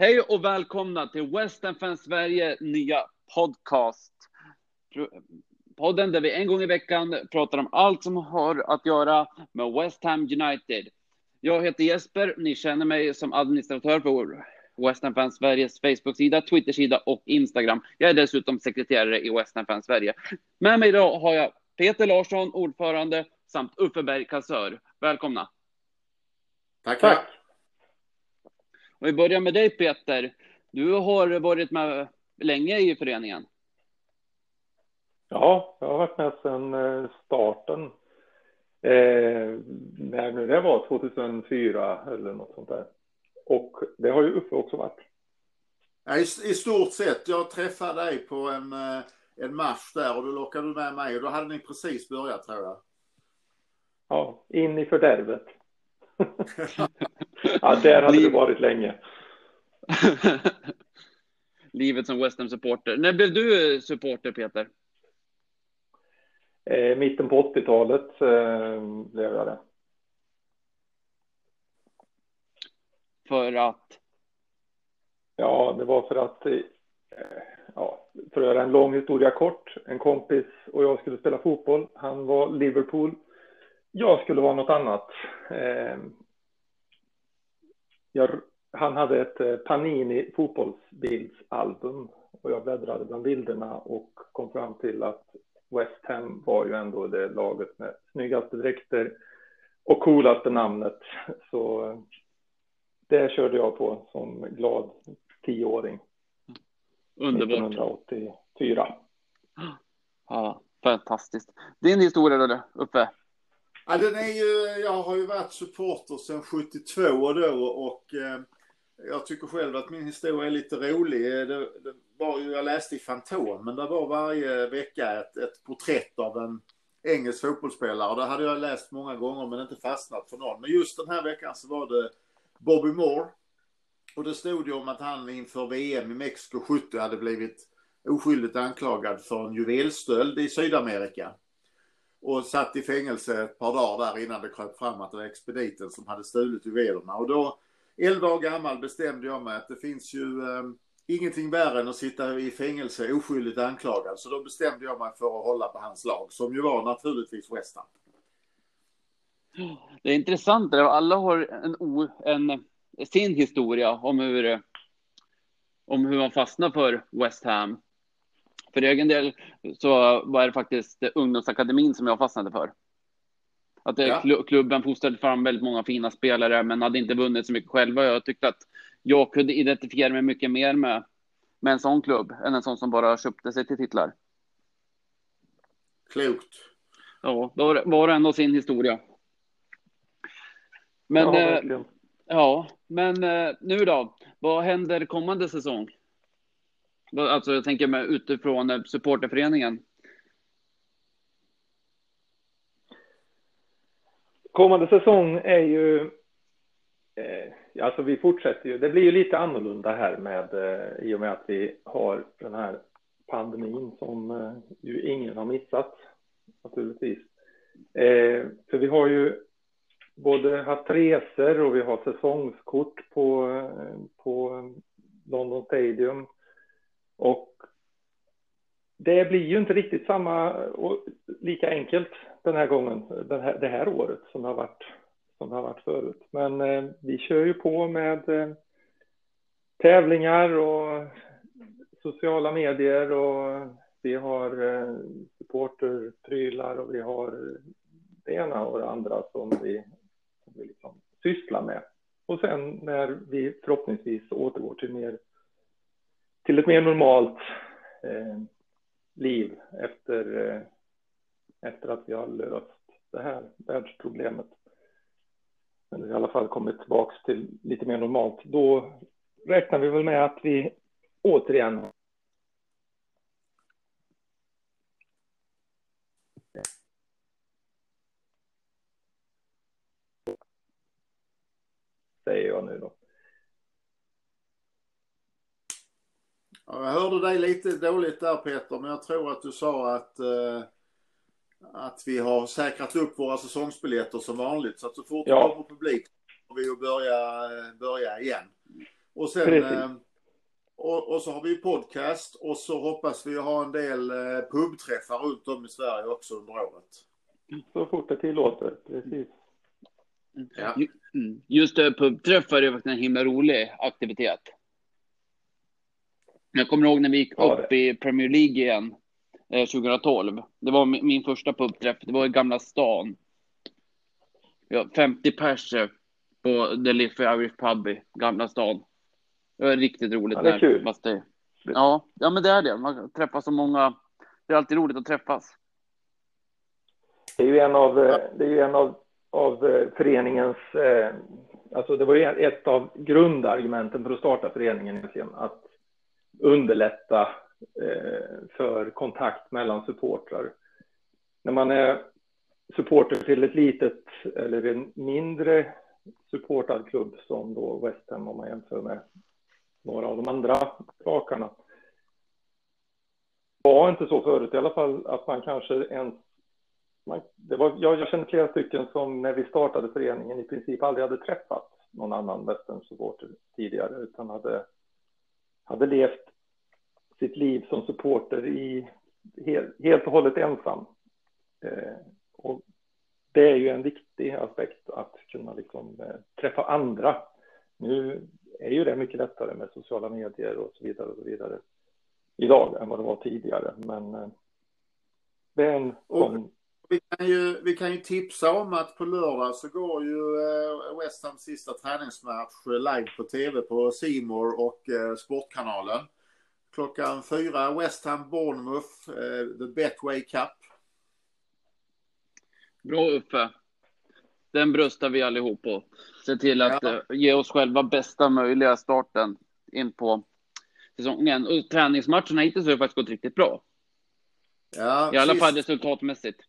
Hej och välkomna till Western Fans Sverige nya podcast. Podden där vi en gång i veckan pratar om allt som har att göra med West Ham United. Jag heter Jesper, ni känner mig som administratör för Western Fans Sveriges Facebook-sida, Twitter-sida och Instagram. Jag är dessutom sekreterare i Western Fans Sverige. Med mig idag har jag Peter Larsson, ordförande, samt Uffe Berg, kassör. Välkomna! Tack! Tack. Och vi börjar med dig Peter. Du har varit med länge i föreningen. Ja, jag har varit med sedan eh, starten. Eh, när nu det var, 2004 eller något sånt där. Och det har ju Uffe också varit. Ja, i, I stort sett. Jag träffade dig på en, eh, en match där och då lockade du med mig och då hade ni precis börjat tror jag. Ja, in i fördärvet. Ja, där hade du varit länge. Livet som West supporter När blev du supporter, Peter? Eh, mitten på 80-talet eh, blev jag det. För att? Ja, det var för att, eh, ja, för att göra en lång historia kort, en kompis och jag skulle spela fotboll. Han var Liverpool. Jag skulle vara något annat. Eh, jag, han hade ett eh, Panini fotbollsbildsalbum och jag bläddrade bland bilderna och kom fram till att West Ham var ju ändå det laget med snyggaste dräkter och coolaste namnet. Så det körde jag på som glad tioåring. Underbart. 1984. Ja, fantastiskt. Din historia då, Uppe? Ja, den är ju, jag har ju varit supporter sedan 72 då och eh, jag tycker själv att min historia är lite rolig. Det, det var ju, jag läste i Fantomen, det var varje vecka ett, ett porträtt av en engelsk fotbollsspelare. Det hade jag läst många gånger men inte fastnat för någon. Men just den här veckan så var det Bobby Moore. Och det stod ju om att han inför VM i Mexiko 70 hade blivit oskyldigt anklagad för en juvelstöld i Sydamerika. Och satt i fängelse ett par dagar där innan det kröp fram att det var expediten som hade stulit juvelerna. Och då, 11 år gammal, bestämde jag mig att det finns ju eh, ingenting värre än att sitta i fängelse oskyldigt anklagad. Så då bestämde jag mig för att hålla på hans lag, som ju var naturligtvis West Ham. Det är intressant, alla har en, en, sin historia om hur, om hur man fastnar för West Ham. För egen del så var det faktiskt ungdomsakademin som jag fastnade för. Att ja. klubben fostrade fram väldigt många fina spelare, men hade inte vunnit så mycket själva. Jag tyckte att jag kunde identifiera mig mycket mer med, med en sån klubb än en sån som bara köpte sig till titlar. Klokt. Ja, då var det ändå sin historia. Men, ja, eh, ja men eh, nu då? Vad händer kommande säsong? Alltså jag tänker med utifrån eh, supporterföreningen. Kommande säsong är ju, eh, alltså vi fortsätter ju, det blir ju lite annorlunda här med, eh, i och med att vi har den här pandemin som eh, ju ingen har missat naturligtvis. Eh, för vi har ju både haft resor och vi har säsongskort på, eh, på London Stadium och det blir ju inte riktigt samma och lika enkelt den här gången, den här, det här året som det har varit, som det har varit förut. Men eh, vi kör ju på med eh, tävlingar och sociala medier och vi har eh, supporterprylar och vi har det ena och det andra som vi, som vi liksom sysslar med. Och sen när vi förhoppningsvis återgår till mer till ett mer normalt eh, liv efter, eh, efter att vi har löst det här världsproblemet. Eller i alla fall kommit tillbaka till lite mer normalt. Då räknar vi väl med att vi återigen säger jag nu då. Jag hörde dig lite dåligt där Peter, men jag tror att du sa att, eh, att vi har säkrat upp våra säsongsbiljetter som vanligt. Så att så fort vi ja. kommer publik får vi att börja, börja igen. Och sen eh, och, och, så har vi podcast och så hoppas vi ha en del eh, pubträffar runt om i Sverige också under året. Så fort det tillåter, precis. Ja. Mm. Just det, pubträffar är faktiskt en himla rolig aktivitet. Jag kommer ihåg när vi gick ja, upp i Premier League igen eh, 2012. Det var min första pubträff. Det var i Gamla stan. Ja, 50 pers på The Liffey Irish Pub i Gamla stan. Det var riktigt roligt. Ja, det är kul. Det, ja, ja, men det är det. Man träffar så många. Det är alltid roligt att träffas. Det är ju en av, det är ju en av, av eh, föreningens, eh, alltså det var ju ett av grundargumenten för att starta föreningen att underlätta eh, för kontakt mellan supportrar. När man är supporter till ett litet eller en mindre supportad klubb som då West Ham om man jämför med några av de andra drakarna. Det var inte så förut i alla fall att man kanske ens man, det var, jag, jag känner flera stycken som när vi startade föreningen i princip aldrig hade träffat någon annan Western-supporter tidigare utan hade, hade levt sitt liv som supporter i, helt, och hållet ensam. Eh, och det är ju en viktig aspekt att kunna liksom, eh, träffa andra. Nu är ju det mycket lättare med sociala medier och så vidare och så vidare idag än vad det var tidigare. Men eh, det är en sån... Vi kan, ju, vi kan ju tipsa om att på lördag så går ju eh, West Hams sista träningsmatch live på tv på Simor och eh, Sportkanalen. Klockan fyra West Ham Bournemouth, The Betway Cup. Bra Uffe den bröstar vi allihop på. Se till att ja. ge oss själva bästa möjliga starten in på säsongen. Och träningsmatcherna hittills har faktiskt gått riktigt bra. Ja, I alla sist, fall resultatmässigt.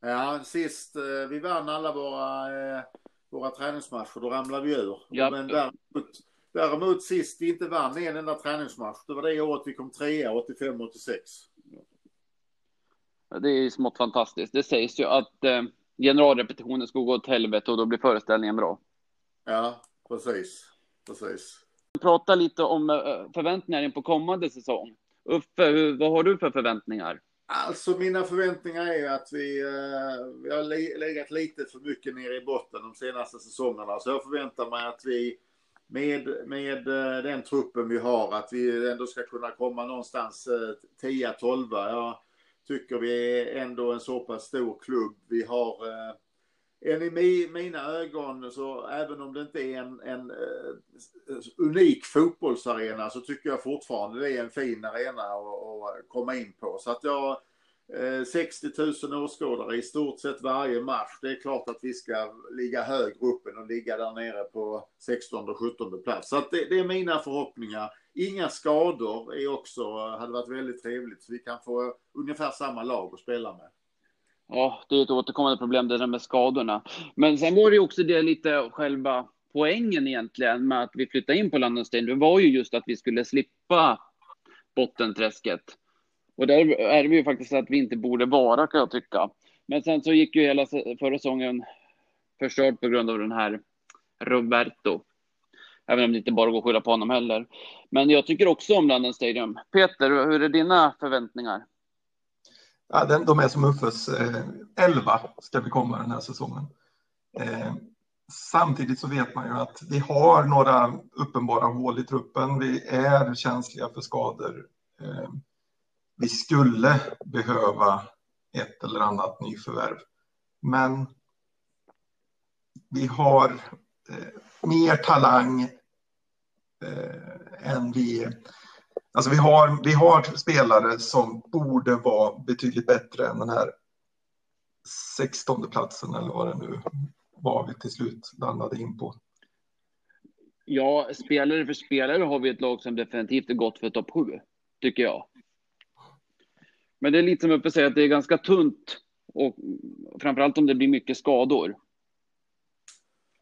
Ja, sist uh, vi vann alla våra, uh, våra träningsmatcher, då ramlade vi ur. Ja. Men däremot, däremot sist vi inte vann en enda träningsmatch, det var det året vi kom trea, 85-86. Det är smått fantastiskt. Det sägs ju att generalrepetitionen ska gå åt helvete och då blir föreställningen bra. Ja, precis. Precis. Prata lite om eh, förväntningar inför kommande säsong. Uffe, vad har du för förväntningar? Alltså mina förväntningar är att vi, eh, vi har legat lite för mycket nere i botten de senaste säsongerna. Så jag förväntar mig att vi med, med eh, den truppen vi har, att vi ändå ska kunna komma någonstans eh, 10-12. Jag tycker vi är ändå en så pass stor klubb. Vi har eh, Enligt i mina ögon, så även om det inte är en, en uh, unik fotbollsarena så tycker jag fortfarande det är en fin arena att komma in på. Så att jag, uh, 60 000 åskådare i stort sett varje match. Det är klart att vi ska ligga högre upp än att ligga där nere på 16 och 17 plats. Så att det, det är mina förhoppningar. Inga skador är också, hade varit väldigt trevligt. Så vi kan få ungefär samma lag att spela med. Ja, det är ett återkommande problem det där med skadorna. Men sen var det ju också det lite själva poängen egentligen med att vi flyttade in på London Stadium. Det var ju just att vi skulle slippa bottenträsket. Och där är vi ju faktiskt att vi inte borde vara kan jag tycka. Men sen så gick ju hela förra säsongen förstörd på grund av den här Roberto. Även om det inte bara går att skylla på honom heller. Men jag tycker också om London Stadium. Peter, hur är dina förväntningar? Ja, den, de är som Uffes. Eh, 11 ska vi komma den här säsongen. Eh, samtidigt så vet man ju att vi har några uppenbara hål i truppen. Vi är känsliga för skador. Eh, vi skulle behöva ett eller annat nyförvärv. Men vi har eh, mer talang eh, än vi... Alltså vi har, vi har spelare som borde vara betydligt bättre än den här 16 platsen eller vad det nu var vi till slut landade in på. Ja, spelare för spelare har vi ett lag som definitivt är gott för topp 7, tycker jag. Men det är lite som uppe säger att det är ganska tunt och framförallt om det blir mycket skador.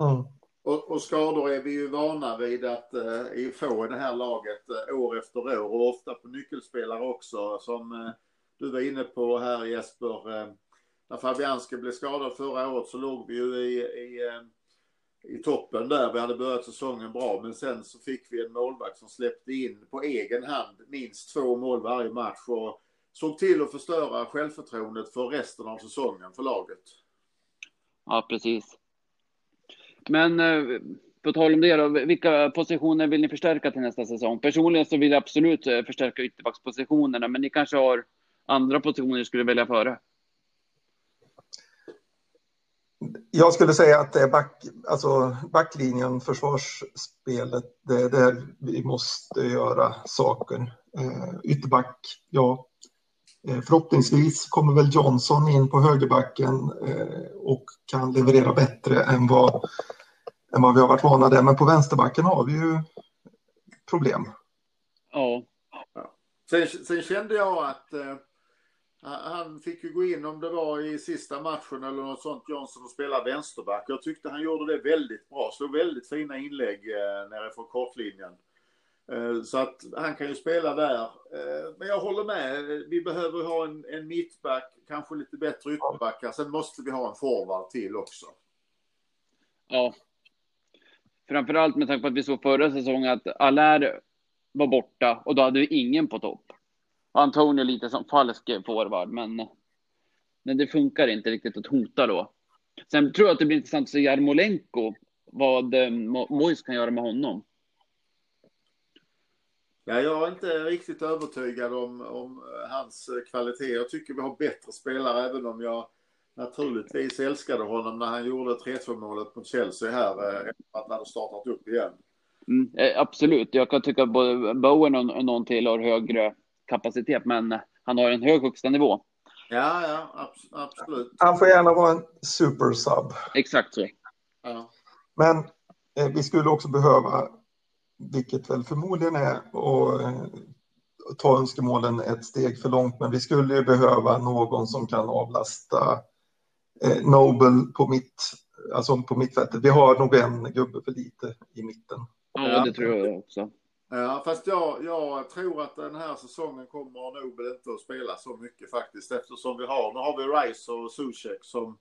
Mm. Och, och, skador är vi ju vana vid att eh, få i det här laget eh, år efter år och ofta på nyckelspelare också som eh, du var inne på här Jesper. Eh, när Fabianski blev skadad förra året så låg vi ju i, i, eh, i toppen där. Vi hade börjat säsongen bra, men sen så fick vi en målvakt som släppte in på egen hand minst två mål varje match och såg till att förstöra självförtroendet för resten av säsongen för laget. Ja, precis. Men eh, på tal om det då, vilka positioner vill ni förstärka till nästa säsong? Personligen så vill jag absolut eh, förstärka ytterbackspositionerna, men ni kanske har andra positioner ni skulle välja före? Jag skulle säga att det är back, alltså backlinjen, försvarsspelet, det är där vi måste göra saker. Eh, ytterback, ja. Eh, förhoppningsvis kommer väl Johnson in på högerbacken eh, och kan leverera bättre än vad, än vad vi har varit vana där. Men på vänsterbacken har vi ju problem. Ja. Sen, sen kände jag att eh, han fick ju gå in om det var i sista matchen eller något sånt, Johnson, och spela vänsterback. Jag tyckte han gjorde det väldigt bra. Slog väldigt fina inlägg eh, nere från kortlinjen. Eh, så att han kan ju spela där. Eh, men jag håller med. Vi behöver ha en, en mittback, kanske lite bättre ytterbackar. Sen måste vi ha en forward till också. Ja. Framförallt med tanke på att vi såg förra säsongen att Allaire var borta och då hade vi ingen på topp. Antonio lite som falsk forward, men, men det funkar inte riktigt att hota då. Sen tror jag att det blir intressant att se Jarmolenko, vad eh, Mois kan göra med honom. Ja, jag är inte riktigt övertygad om, om eh, hans eh, kvalitet. Jag tycker vi har bättre spelare, även om jag naturligtvis älskade honom när han gjorde 3-2 målet mot Chelsea här, eh, efter att han hade startat upp igen. Mm, eh, absolut, jag kan tycka att både Bowen och någon till har högre kapacitet, men han har en hög högsta nivå. Ja, ja, absolut. Han får gärna vara en super sub. Exakt så. Ja. Men eh, vi skulle också behöva, vilket väl förmodligen är att eh, ta önskemålen ett steg för långt, men vi skulle ju behöva någon som kan avlasta Nobel på mitt, alltså på mittfältet. Vi har nog en gubbe för lite i mitten. Ja, det tror jag också. Ja, fast jag, jag tror att den här säsongen kommer Nobel inte att spela så mycket faktiskt eftersom vi har, nu har vi Rice och Zuzek som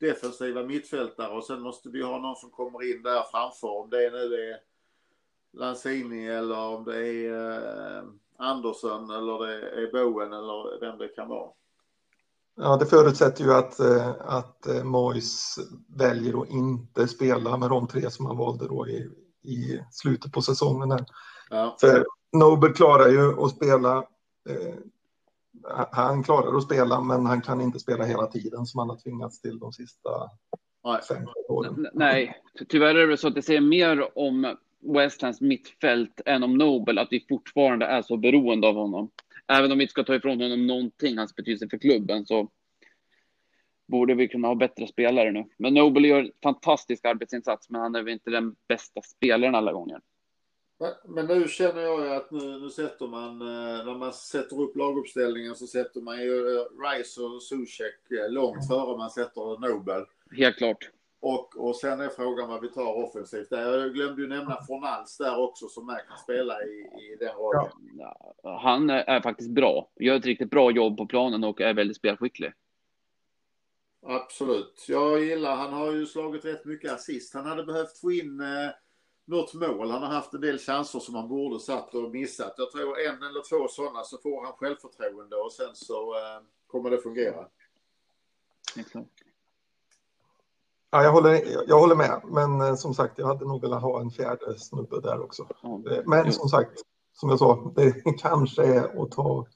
defensiva mittfältare och sen måste vi ha någon som kommer in där framför om det nu är Lanzini eller om det är eh, Andersson eller det är Bowen eller vem det kan vara. Ja, det förutsätter ju att, eh, att eh, Mois väljer att inte spela med de tre som han valde då i, i slutet på säsongen. Ja. För Nobel klarar ju att spela. Eh, han klarar att spela, men han kan inte spela hela tiden som han har tvingats till de sista Nej. fem åren. Nej, tyvärr är det så att det säger mer om West Hams mittfält än om Nobel, att vi fortfarande är så beroende av honom. Även om vi inte ska ta ifrån honom någonting, hans betydelse för klubben, så borde vi kunna ha bättre spelare nu. Men Nobel gör en fantastisk arbetsinsats, men han är väl inte den bästa spelaren alla gånger. Men nu känner jag att nu, nu sätter man, eh, när man sätter upp laguppställningen så sätter man ju eh, Rice och Zuzek eh, långt före man sätter Nobel. Helt klart. Och, och sen är frågan vad vi tar offensivt. Där. Jag glömde ju nämna Fornals där också som är kan spela i, i den rollen. Ja, han är faktiskt bra, gör ett riktigt bra jobb på planen och är väldigt spelskicklig. Absolut. Jag gillar, han har ju slagit rätt mycket assist. Han hade behövt få in eh, något mål. Han har haft en del chanser som han borde satt och missat. Jag tror en eller två sådana så får han självförtroende och sen så eh, kommer det fungera. Exakt. Ja, jag, håller, jag håller med, men eh, som sagt, jag hade nog velat ha en fjärde snubbe där också. Men som sagt, som jag sa, det kanske är att ta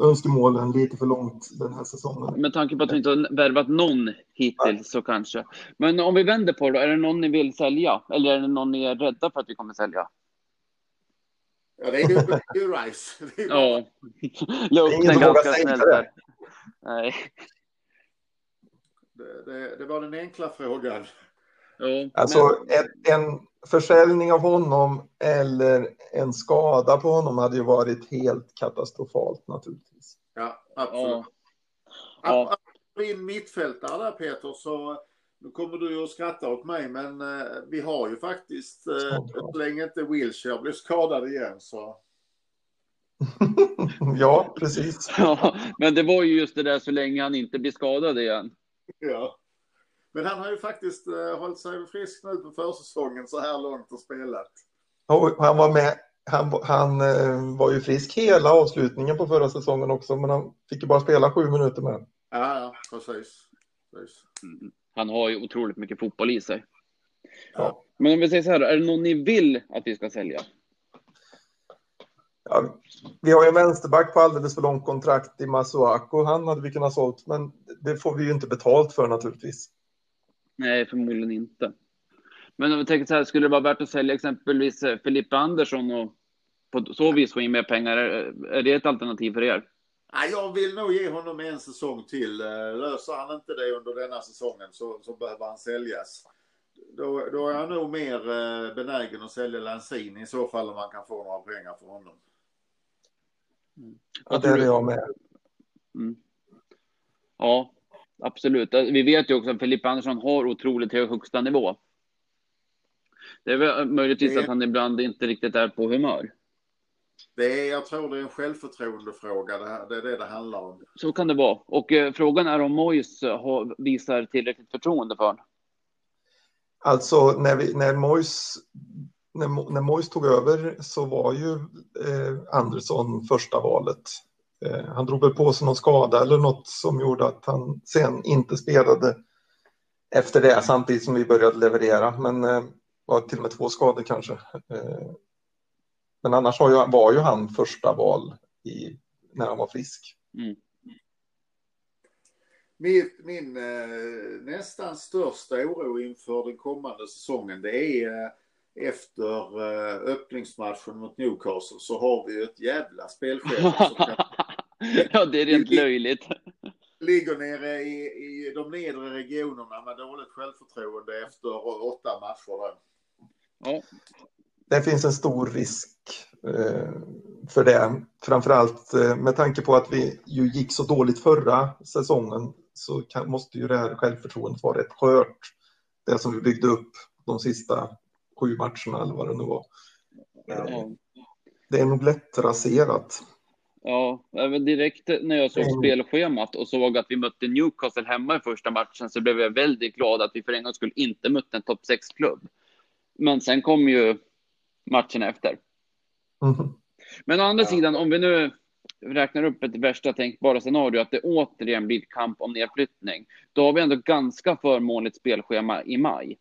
önskemålen lite för långt den här säsongen. Med tanke på att vi inte har värvat någon hittills så kanske. Men om vi vänder på det, är det någon ni vill sälja? Eller är det någon ni är rädda för att vi kommer sälja? Ja, det är ju, Rice. Ja. Vågar ganska det. där. Nej. Det, det, det var den enkla frågan. Jo, Alltså en, en försäljning av honom eller en skada på honom hade ju varit helt katastrofalt naturligtvis. Ja, absolut. ja. Ja. Ja. In mittfältare där Peter så nu kommer du ju att skratta åt mig men eh, vi har ju faktiskt eh, så länge inte Wilshire blir skadad igen så. ja, precis. Ja, men det var ju just det där så länge han inte blir skadad igen. Ja. Men han har ju faktiskt uh, hållit sig frisk nu på försäsongen så här långt och spelat. Och han var med, han, han uh, var ju frisk hela avslutningen på förra säsongen också, men han fick ju bara spela sju minuter med. Ja, ja precis. precis. Mm. Han har ju otroligt mycket fotboll i sig. Ja. Men om vi säger så här, är det någon ni vill att vi ska sälja? Ja, vi har ju en vänsterback på alldeles för långt kontrakt i Masuako. Han hade vi kunnat sålt, men det får vi ju inte betalt för naturligtvis. Nej, förmodligen inte. Men om vi tänker så här, skulle det vara värt att sälja exempelvis eh, Filippa Andersson och på så vis få in mer pengar? Är det ett alternativ för er? Nej, jag vill nog ge honom en säsong till. Eh, löser han inte det under denna säsongen så, så behöver han säljas. Då, då är jag nog mer eh, benägen att sälja Lanzini i så fall om man kan få några pengar för honom. Ja, det är jag med. Mm. Ja, absolut. Vi vet ju också att Filip Andersson har otroligt hög högsta nivå. Det är väl möjligtvis det... att han ibland inte riktigt är på humör. Det är, jag tror det är en självförtroendefråga. Det, det är det det handlar om. Så kan det vara. Och eh, frågan är om Mois visar tillräckligt förtroende för honom. Alltså när, vi, när Mois när, när Mois tog över så var ju eh, Andersson första valet. Eh, han drog väl på sig någon skada eller något som gjorde att han sen inte spelade efter det samtidigt som vi började leverera. Men eh, var till och med två skador kanske. Eh, men annars var ju, var ju han första val i, när han var frisk. Mm. Min, min eh, nästan största oro inför den kommande säsongen det är eh, efter eh, öppningsmatchen mot Newcastle så har vi ett jävla spelschema. Kan... ja, det är rent löjligt. Ligger nere i, i de nedre regionerna med dåligt självförtroende efter åtta matcher. Där. Ja. Det finns en stor risk eh, för det. Framförallt eh, med tanke på att vi ju gick så dåligt förra säsongen så kan, måste ju det här självförtroendet vara rätt skört. Det som vi byggde upp de sista sju matcherna eller vad det nu var. Ja. Det är nog lätt raserat. Ja, även direkt när jag såg mm. spelschemat och såg att vi mötte Newcastle hemma i första matchen så blev jag väldigt glad att vi för en gång skulle inte mötte en topp 6-klubb. Men sen kom ju matchen efter. Mm. Men å andra ja. sidan, om vi nu räknar upp ett värsta tänkbara scenario, att det återigen blir kamp om nedflyttning, då har vi ändå ganska förmånligt spelschema i maj.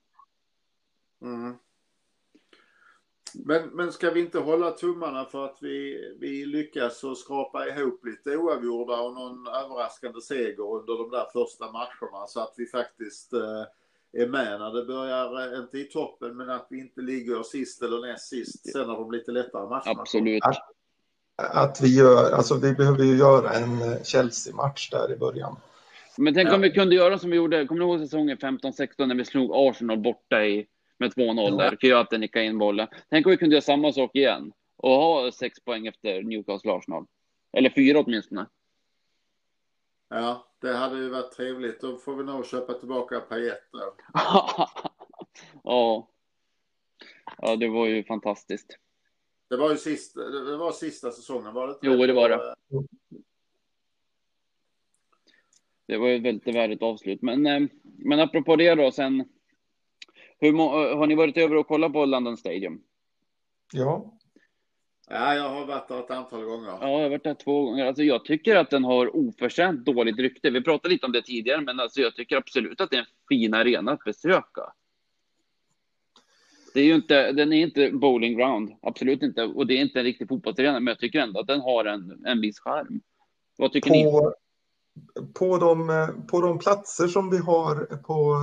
Mm. Men, men ska vi inte hålla tummarna för att vi, vi lyckas och skrapa ihop lite oavgjorda och någon överraskande seger under de där första matcherna så att vi faktiskt eh, är med när det börjar, eh, inte i toppen, men att vi inte ligger sist eller näst sist sen när de lite lättare matcherna. Absolut. Att, att vi gör, alltså vi behöver ju göra en eh, Chelsea-match där i början. Men tänk ja. om vi kunde göra som vi gjorde, kommer du ihåg säsongen 15-16 när vi slog Arsenal borta i med 2-0 där. Kyoto nickade in bollen. Tänk om vi kunde göra samma sak igen och ha sex poäng efter Newcastle Arsenal. Eller fyra åtminstone. Ja, det hade ju varit trevligt. Då får vi nog köpa tillbaka Payet då. ja. Ja, det var ju fantastiskt. Det var ju sista, det var sista säsongen, var det inte? Jo, det var det. Det var ju ett väldigt värdigt avslut. Men, eh, men apropå det då, sen hur har ni varit över och kollat på London Stadium? Ja. Ja, jag har varit där ett antal gånger. Ja, jag har varit där två gånger. Alltså, jag tycker att den har oförtjänt dåligt rykte. Vi pratade lite om det tidigare, men alltså, jag tycker absolut att det är en fin arena att besöka. Det är ju inte, den är inte bowling ground, absolut inte. Och det är inte en riktig fotbollsarena, men jag tycker ändå att den har en, en viss charm. Vad tycker på, ni? På de, på de platser som vi har på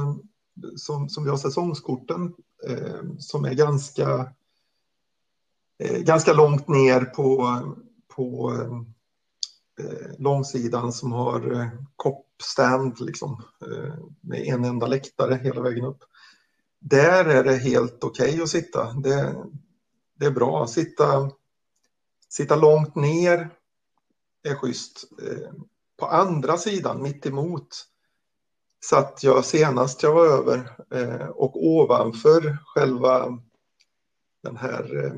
som, som vi har säsongskorten eh, som är ganska, eh, ganska långt ner på, på eh, eh, långsidan som har eh, koppstand liksom, eh, med en enda läktare hela vägen upp. Där är det helt okej okay att sitta. Det, det är bra. Sitta, sitta långt ner är schysst. Eh, på andra sidan, mitt emot, satt jag senast jag var över eh, och ovanför själva den här eh,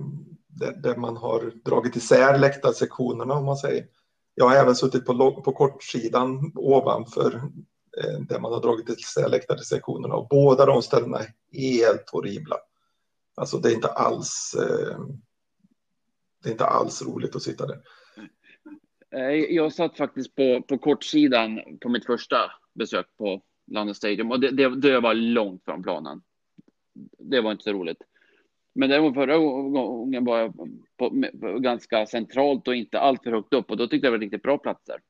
där, där, man har dragit isär läktarsektionerna om man säger. Jag har även suttit på, på kortsidan ovanför eh, där man har dragit isär läktarsektionerna och båda de ställena är helt horribla. Alltså det är inte alls eh, det är inte alls roligt att sitta där. Eh, jag satt faktiskt på, på kortsidan på mitt första besök på London Stadium och det, det, det var långt från planen. Det var inte så roligt. Men däremot förra gången var jag på, på, ganska centralt och inte alltför högt upp och då tyckte jag det var riktigt bra platser.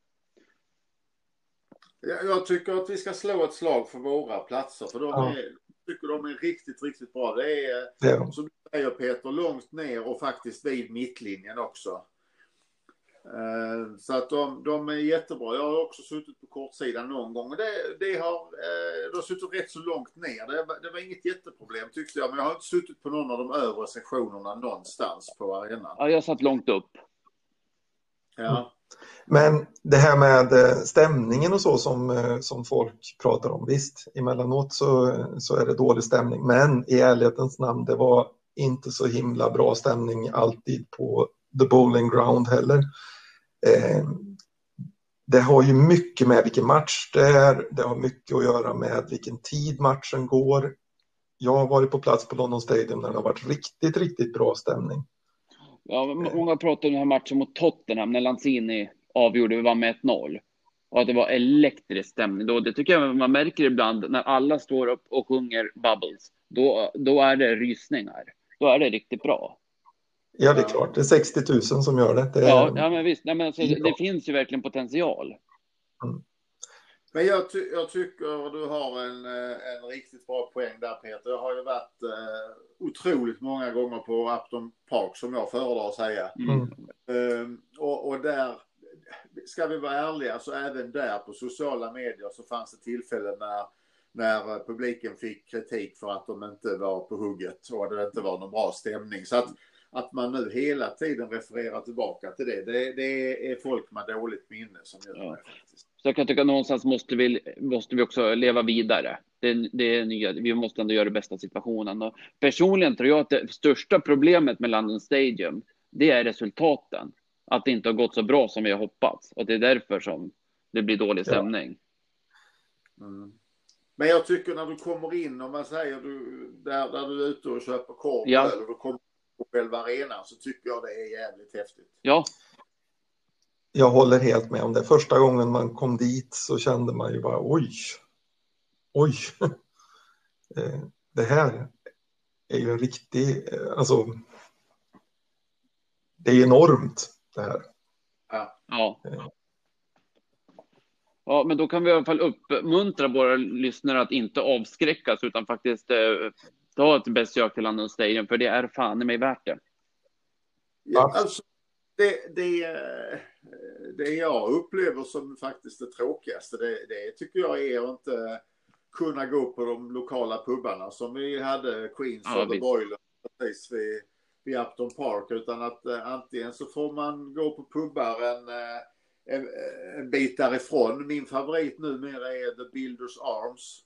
Jag tycker att vi ska slå ett slag för våra platser för de ja. är, tycker de är riktigt, riktigt bra. Det är, är som du säger Peter, långt ner och faktiskt vid mittlinjen också. Eh, så att de, de är jättebra. Jag har också suttit på kortsidan någon gång. Det, det, har, eh, det har suttit rätt så långt ner. Det, det, var inget jätteproblem tyckte jag. Men jag har inte suttit på någon av de övre sektionerna någonstans på arenan. Ja, jag satt långt upp. Ja. Men det här med eh, stämningen och så som, som folk pratar om. Visst, emellanåt så, så är det dålig stämning. Men i ärlighetens namn, det var inte så himla bra stämning alltid på The Bowling Ground heller. Eh, det har ju mycket med vilken match det är. Det har mycket att göra med vilken tid matchen går. Jag har varit på plats på London Stadium när det har varit riktigt, riktigt bra stämning. Ja, många pratar om den här matchen mot Tottenham när Lanzini avgjorde, vi vann med 1-0. Och att det var elektrisk stämning. Då, det tycker jag man märker ibland när alla står upp och sjunger Bubbles. Då, då är det rysningar. Då är det riktigt bra. Ja, det är klart. Det är 60 000 som gör det. det är... ja, ja, men visst. Nej, men alltså, det finns ju verkligen potential. Mm. Men jag, ty jag, tycker du har en, eh, en riktigt bra poäng där Peter. Jag har ju varit eh, otroligt många gånger på Upton Park som jag föredrar att säga. Mm. Um, och, och, där, ska vi vara ärliga, så även där på sociala medier så fanns det tillfällen när, när publiken fick kritik för att de inte var på hugget och det inte var någon bra stämning. Så att att man nu hela tiden refererar tillbaka till det, det, det är folk med dåligt minne som gör ja. det. Faktiskt. Så jag kan tycka att någonstans måste vi, måste vi också leva vidare. Det, det är nya, vi måste ändå göra det bästa situationen. Och personligen tror jag att det största problemet med London Stadium, det är resultaten. Att det inte har gått så bra som vi har hoppats. Och det är därför som det blir dålig stämning. Ja. Mm. Men jag tycker när du kommer in, om man säger du, där, där du är ute och köper korv ja. eller du kommer på själva arenan så tycker jag det är jävligt häftigt. Ja. Jag håller helt med om det. Första gången man kom dit så kände man ju bara oj, oj. Eh, det här är ju en riktig, eh, alltså. Det är enormt det här. Ja. ja. Eh. Ja, men då kan vi i alla fall uppmuntra våra lyssnare att inte avskräckas utan faktiskt ta ett besök till London Stadium, för det är fan i mig värt det. Ja, alltså, det, det, det jag upplever som faktiskt det tråkigaste, det, det tycker jag är att inte kunna gå på de lokala pubarna som vi hade, Queens ja, och The Boiler, precis vid, vid Upton Park, utan att eh, antingen så får man gå på pubbar en, eh, en, en bit därifrån. Min favorit numera är The Builders Arms Eh,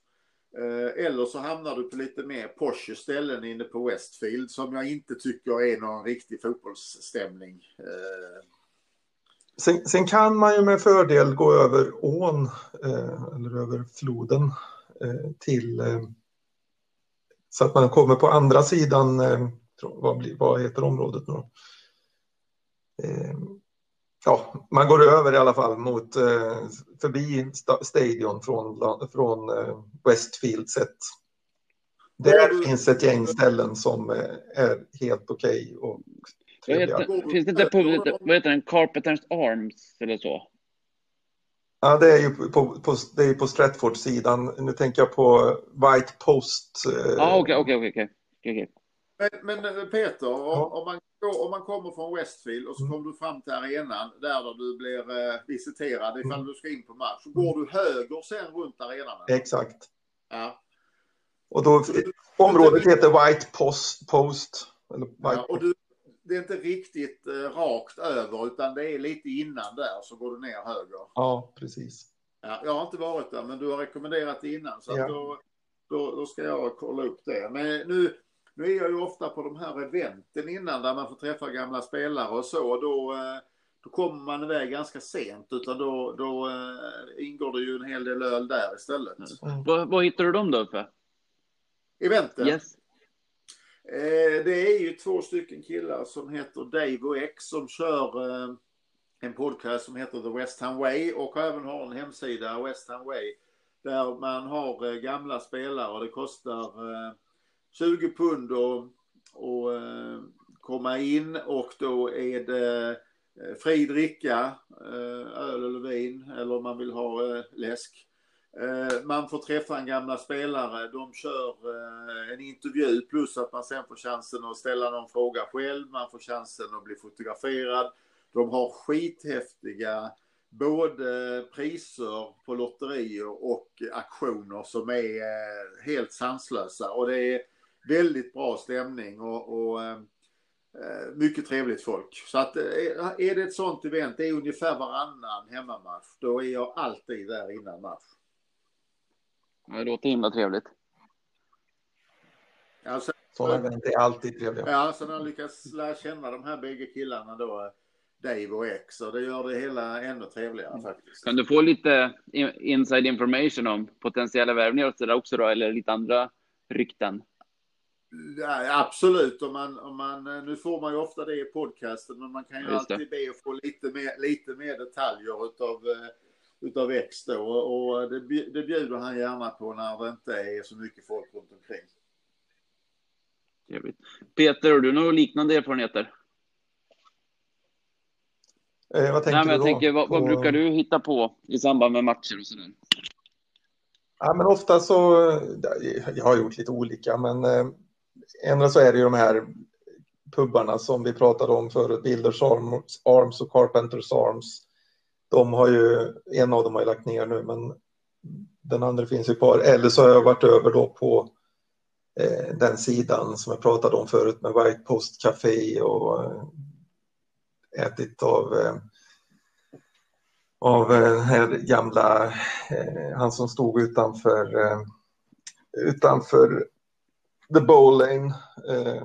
Eh, eller så hamnar du på lite mer Porsche ställen inne på Westfield som jag inte tycker är någon riktig fotbollsstämning. Eh. Sen, sen, kan man ju med fördel gå över ån eh, eller över floden till så att man kommer på andra sidan, vad, blir, vad heter området nu då? Ja, man går över i alla fall mot eh, förbi stadion från, från eh, Westfield sett. Där finns ett gäng ställen som eh, är helt okej okay och Finns det inte på, vad heter den, Carpenters Arms eller så? Ja, det är ju på, på, det är på Stratford-sidan. Nu tänker jag på White Post. Ja, ah, okej, okej, okej. Men Peter, ja. om, man om man kommer från Westfield och så mm. kommer du fram till arenan där, där du blir eh, visiterad ifall mm. du ska in på match. Så går du höger sen runt arenan? Exakt. Ja. Och då, området heter White Post. post eller White ja, och du, det är inte riktigt eh, rakt över utan det är lite innan där så går du ner höger. Ja, precis. Ja, jag har inte varit där men du har rekommenderat det innan så ja. då, då, då, ska jag kolla upp det. Men nu nu är jag ju ofta på de här eventen innan där man får träffa gamla spelare och så. Och då, eh, då kommer man iväg ganska sent utan då, då ingår det ju en hel del öl där istället. Mm. Vad, vad hittar du dem då för? Eventen? Yes. det är ju två stycken killar som heter Dave och X som kör en podcast som heter The West Ham Way och även har en hemsida, West Ham Way, där man har eh, gamla spelare och det kostar 20 pund att och, eh, komma in och då är det eh, fri dricka, eh, öl eller vin eller om man vill ha läsk. Man får träffa en gamla spelare, de kör en intervju plus att man sen får chansen att ställa någon fråga själv, man får chansen att bli fotograferad. De har skithäftiga både priser på lotterier och aktioner som är helt sanslösa. Och det är väldigt bra stämning och, och eh, mycket trevligt folk. Så att eh, är det ett sånt event, det är ungefär varannan hemmamatch, då är jag alltid där innan match. Det låter himla trevligt. Alltså, Sådana event är alltid trevliga. Ja, så när jag lyckas lära känna de här bägge killarna då Dave och X och det gör det hela ännu trevligare faktiskt. Kan du få lite inside information om potentiella värvningar och sådär också då, eller lite andra rykten? Ja, absolut, om man, om man, nu får man ju ofta det i podcasten, men man kan ju alltid be att få lite mer, lite mer detaljer utav, eh, utav X då och det, det bjuder han gärna på när det inte är så mycket folk runt omkring. Trevligt. Peter, har du några liknande erfarenheter? Eh, vad tänker Nej, men jag du då? tänker, vad, vad, brukar du hitta på i samband med matcher och sådär? Ja, men ofta så, jag har gjort lite olika, men eh, ändå så är det ju de här pubbarna som vi pratade om förut, Builders Arms och Carpenters Arms. De har ju, en av dem har ju lagt ner nu, men den andra finns ju kvar. Eller så har jag varit över då på eh, den sidan som jag pratade om förut med White Post Café och eh, ätit av, eh, av eh, den här gamla, eh, han som stod utanför, eh, utanför The Bowlane.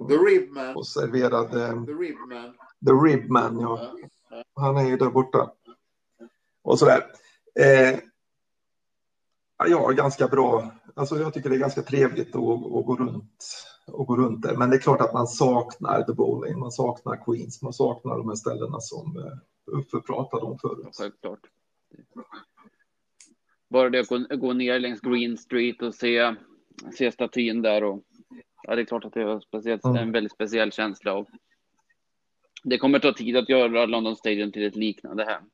The Ribman. Och serverade. The Ribman. The Ribman, ja. Han är ju där borta. Och sådär. Eh, ja, ganska bra. Alltså jag tycker det är ganska trevligt att, att gå runt och gå runt där. Men det är klart att man saknar The Bowling, man saknar Queens, man saknar de här ställena som eh, Uffe pratade om förut. Självklart. Bara det att gå, gå ner längs Green Street och se, se statyn där och ja, det är klart att det är speciellt, mm. en väldigt speciell känsla. Och det kommer ta tid att göra London Stadium till ett liknande hem.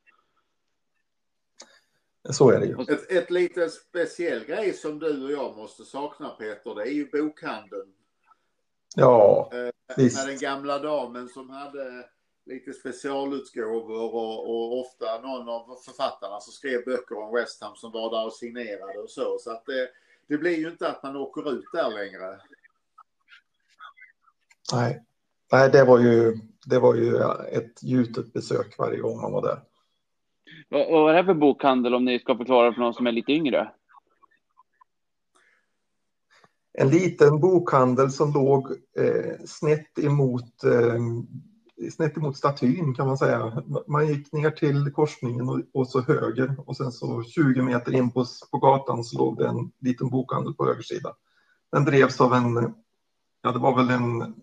Så är det ju. Ett, ett lite speciell grej som du och jag måste sakna Peter, det är ju bokhandeln Ja, eh, visst. Med den gamla damen som hade lite specialutgåvor och, och, ofta någon av författarna som skrev böcker om West Ham som var där och signerade och så. Så att det, det blir ju inte att man åker ut där längre. Nej, Nej det, var ju, det var ju ett gjutet besök varje gång man var där. Vad, vad är det för bokhandel om ni ska förklara för någon som är lite yngre? en liten bokhandel som låg eh, snett, emot, eh, snett emot statyn kan man säga. Man gick ner till korsningen och, och, så höger och sen så 20 meter in på, på gatan så låg det en liten bokhandel på höger sida. Den drevs av en, ja det var väl en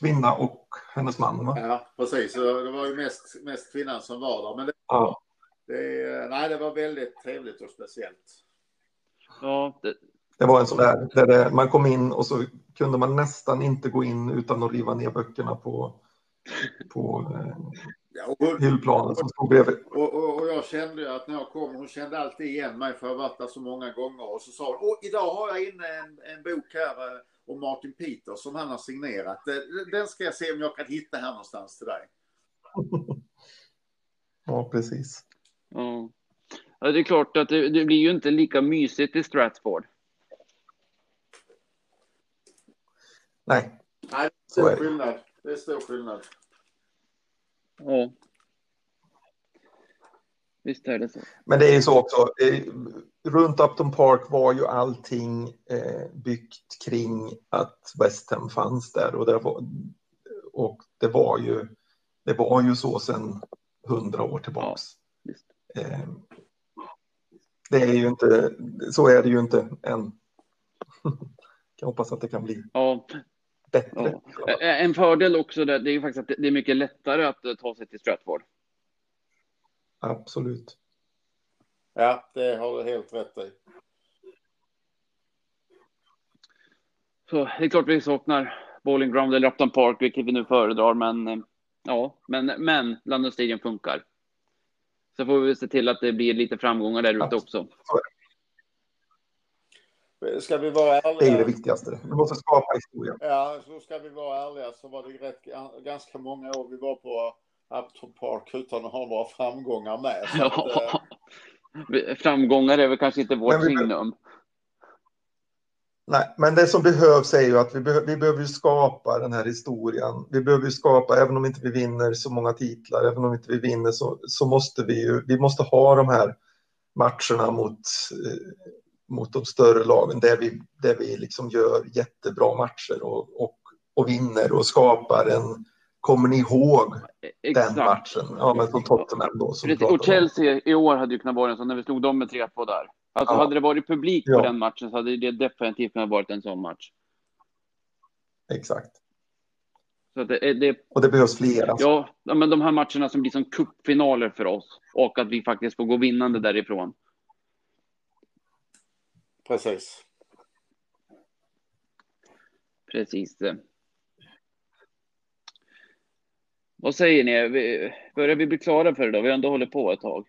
kvinna och hennes man va? Ja precis, det var ju mest, mest kvinnan som var där. Men det, ja. det, nej, det var väldigt trevligt och speciellt. Ja, det, det var en sån där, där det, man kom in och så kunde man nästan inte gå in utan att riva ner böckerna på, på eh, ja, hyllplanen som stod bredvid. Och, och, och, jag kände ju att när jag kom, hon kände alltid igen mig för jag varit där så många gånger och så sa hon, idag har jag inne en, en bok här eh, om Martin Peters som han har signerat. Den ska jag se om jag kan hitta här någonstans till dig. ja, precis. Ja. det är klart att det, det blir ju inte lika mysigt i Stratford. Nej. Nej, det är stor skillnad. Det är stor skillnad. Ja. Visst är det så. Men det är ju så också. Runt Upton Park var ju allting eh, byggt kring att West Ham fanns där och det var, och det var ju. Det var ju så sen hundra år tillbaks. Ja, eh, det är ju inte, så är det ju inte än. Jag hoppas att det kan bli ja, bättre. ja. En fördel också där, det är ju faktiskt att det är mycket lättare att eh, ta sig till Stratford. Absolut. Ja, det har du helt rätt i. Så det är klart vi saknar Bowling Ground eller Upton Park, vilket vi nu föredrar, men eh, ja, men, men London Stadium funkar. Så får vi se till att det blir lite framgångar där ute också. Ska vi vara ärliga? Det är det viktigaste. Vi måste skapa historia. Ja, så ska vi vara ärliga så var det rätt, ganska många år vi var på Upton Park utan att ha några framgångar med. Så att, eh, Ja. Framgångar är väl kanske inte vårt signum. Nej, men det som behövs är ju att vi, behö- vi behöver ju skapa den här historien. Vi behöver ju skapa, även om inte vi vinner så många titlar, även om inte vi vinner så, så måste vi ju, vi måste ha de här matcherna mot, eh, mot de större lagen där vi, där vi liksom gör jättebra matcher och, och, och vinner och skapar en, kommer ni ihåg den matchen? Ja, men som Tottenham då. Precis. Och. Chelsea i år hade ju kunnat vara en sån när vi slog dem med 3-2 där. Alltså Ja. hade det varit publik på Ja. den matchen så hade det definitivt kunnat varit en sån match. Exakt. Så det, det, Och det behövs flera. ja, ja, men de här matcherna som blir som cupfinaler för oss och att vi faktiskt får gå vinnande därifrån. precis. Precis. Vad säger ni? Börjar vi bli klara för idag? Vi har ändå hållit på ett tag.